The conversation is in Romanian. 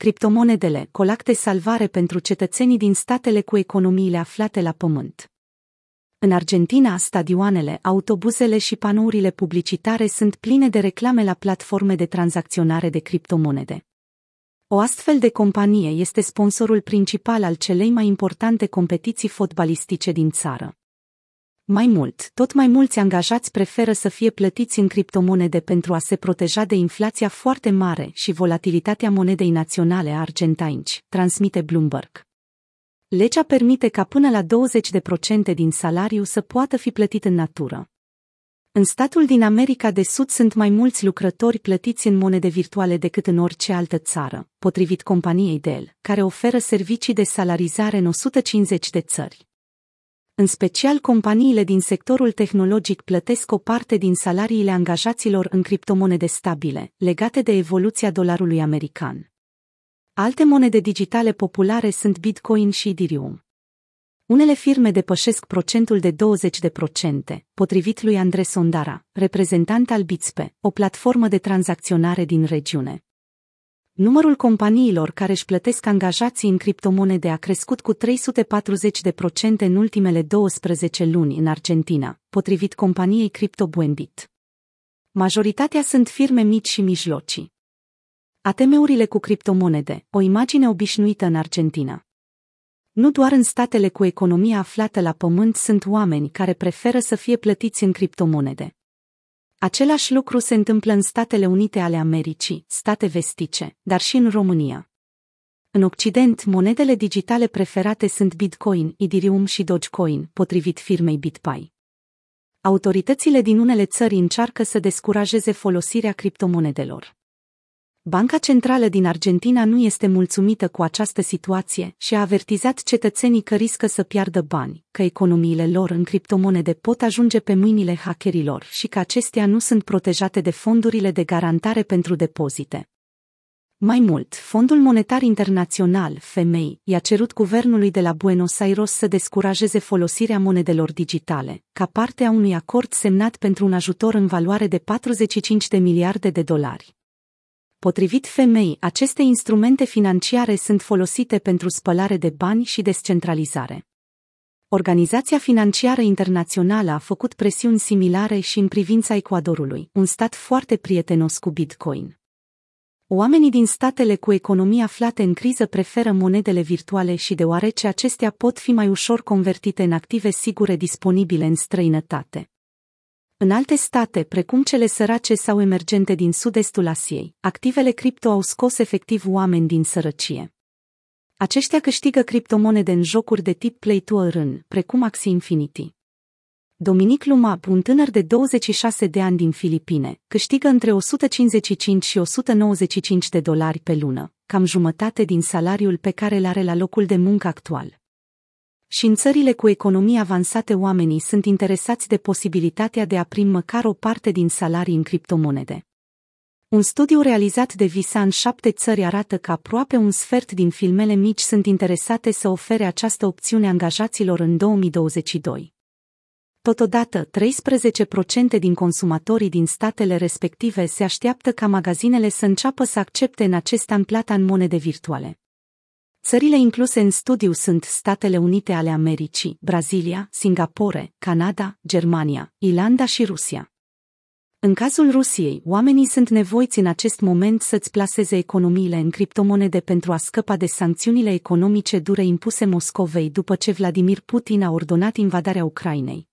criptomonedele, colacte salvare pentru cetățenii din statele cu economiile aflate la pământ. În Argentina, stadioanele, autobuzele și panourile publicitare sunt pline de reclame la platforme de tranzacționare de criptomonede. O astfel de companie este sponsorul principal al celei mai importante competiții fotbalistice din țară. Mai mult, tot mai mulți angajați preferă să fie plătiți în criptomonede pentru a se proteja de inflația foarte mare și volatilitatea monedei naționale a argentinci, transmite Bloomberg. Legea permite ca până la 20% din salariu să poată fi plătit în natură. În statul din America de Sud sunt mai mulți lucrători plătiți în monede virtuale decât în orice altă țară, potrivit companiei Dell, care oferă servicii de salarizare în 150 de țări. În special, companiile din sectorul tehnologic plătesc o parte din salariile angajaților în criptomonede stabile, legate de evoluția dolarului american. Alte monede digitale populare sunt Bitcoin și Ethereum. Unele firme depășesc procentul de 20%, potrivit lui Andre Sondara, reprezentant al Bitspe, o platformă de tranzacționare din regiune. Numărul companiilor care își plătesc angajații în criptomonede a crescut cu 340% în ultimele 12 luni în Argentina, potrivit companiei CryptoBuenbit. Majoritatea sunt firme mici și mijlocii. ATM-urile cu criptomonede, o imagine obișnuită în Argentina. Nu doar în statele cu economia aflată la pământ sunt oameni care preferă să fie plătiți în criptomonede. Același lucru se întâmplă în Statele Unite ale Americii, state vestice, dar și în România. În Occident, monedele digitale preferate sunt Bitcoin, Ethereum și Dogecoin, potrivit firmei BitPay. Autoritățile din unele țări încearcă să descurajeze folosirea criptomonedelor. Banca Centrală din Argentina nu este mulțumită cu această situație și a avertizat cetățenii că riscă să piardă bani, că economiile lor în criptomonede pot ajunge pe mâinile hackerilor și că acestea nu sunt protejate de fondurile de garantare pentru depozite. Mai mult, Fondul Monetar Internațional, FMI, i-a cerut guvernului de la Buenos Aires să descurajeze folosirea monedelor digitale, ca parte a unui acord semnat pentru un ajutor în valoare de 45 de miliarde de dolari. Potrivit femei, aceste instrumente financiare sunt folosite pentru spălare de bani și descentralizare. Organizația financiară internațională a făcut presiuni similare și în privința Ecuadorului, un stat foarte prietenos cu Bitcoin. Oamenii din statele cu economii aflate în criză preferă monedele virtuale și deoarece acestea pot fi mai ușor convertite în active sigure disponibile în străinătate. În alte state, precum cele sărace sau emergente din sud-estul Asiei, activele cripto au scos efectiv oameni din sărăcie. Aceștia câștigă criptomonede în jocuri de tip Play to Earn, precum Axie Infinity. Dominic Lumab, un tânăr de 26 de ani din Filipine, câștigă între 155 și 195 de dolari pe lună, cam jumătate din salariul pe care îl are la locul de muncă actual și în țările cu economii avansate oamenii sunt interesați de posibilitatea de a primi măcar o parte din salarii în criptomonede. Un studiu realizat de Visa în șapte țări arată că aproape un sfert din filmele mici sunt interesate să ofere această opțiune angajaților în 2022. Totodată, 13% din consumatorii din statele respective se așteaptă ca magazinele să înceapă să accepte în acest an plata în monede virtuale. Țările incluse în studiu sunt Statele Unite ale Americii, Brazilia, Singapore, Canada, Germania, Irlanda și Rusia. În cazul Rusiei, oamenii sunt nevoiți în acest moment să-ți plaseze economiile în criptomonede pentru a scăpa de sancțiunile economice dure impuse Moscovei după ce Vladimir Putin a ordonat invadarea Ucrainei.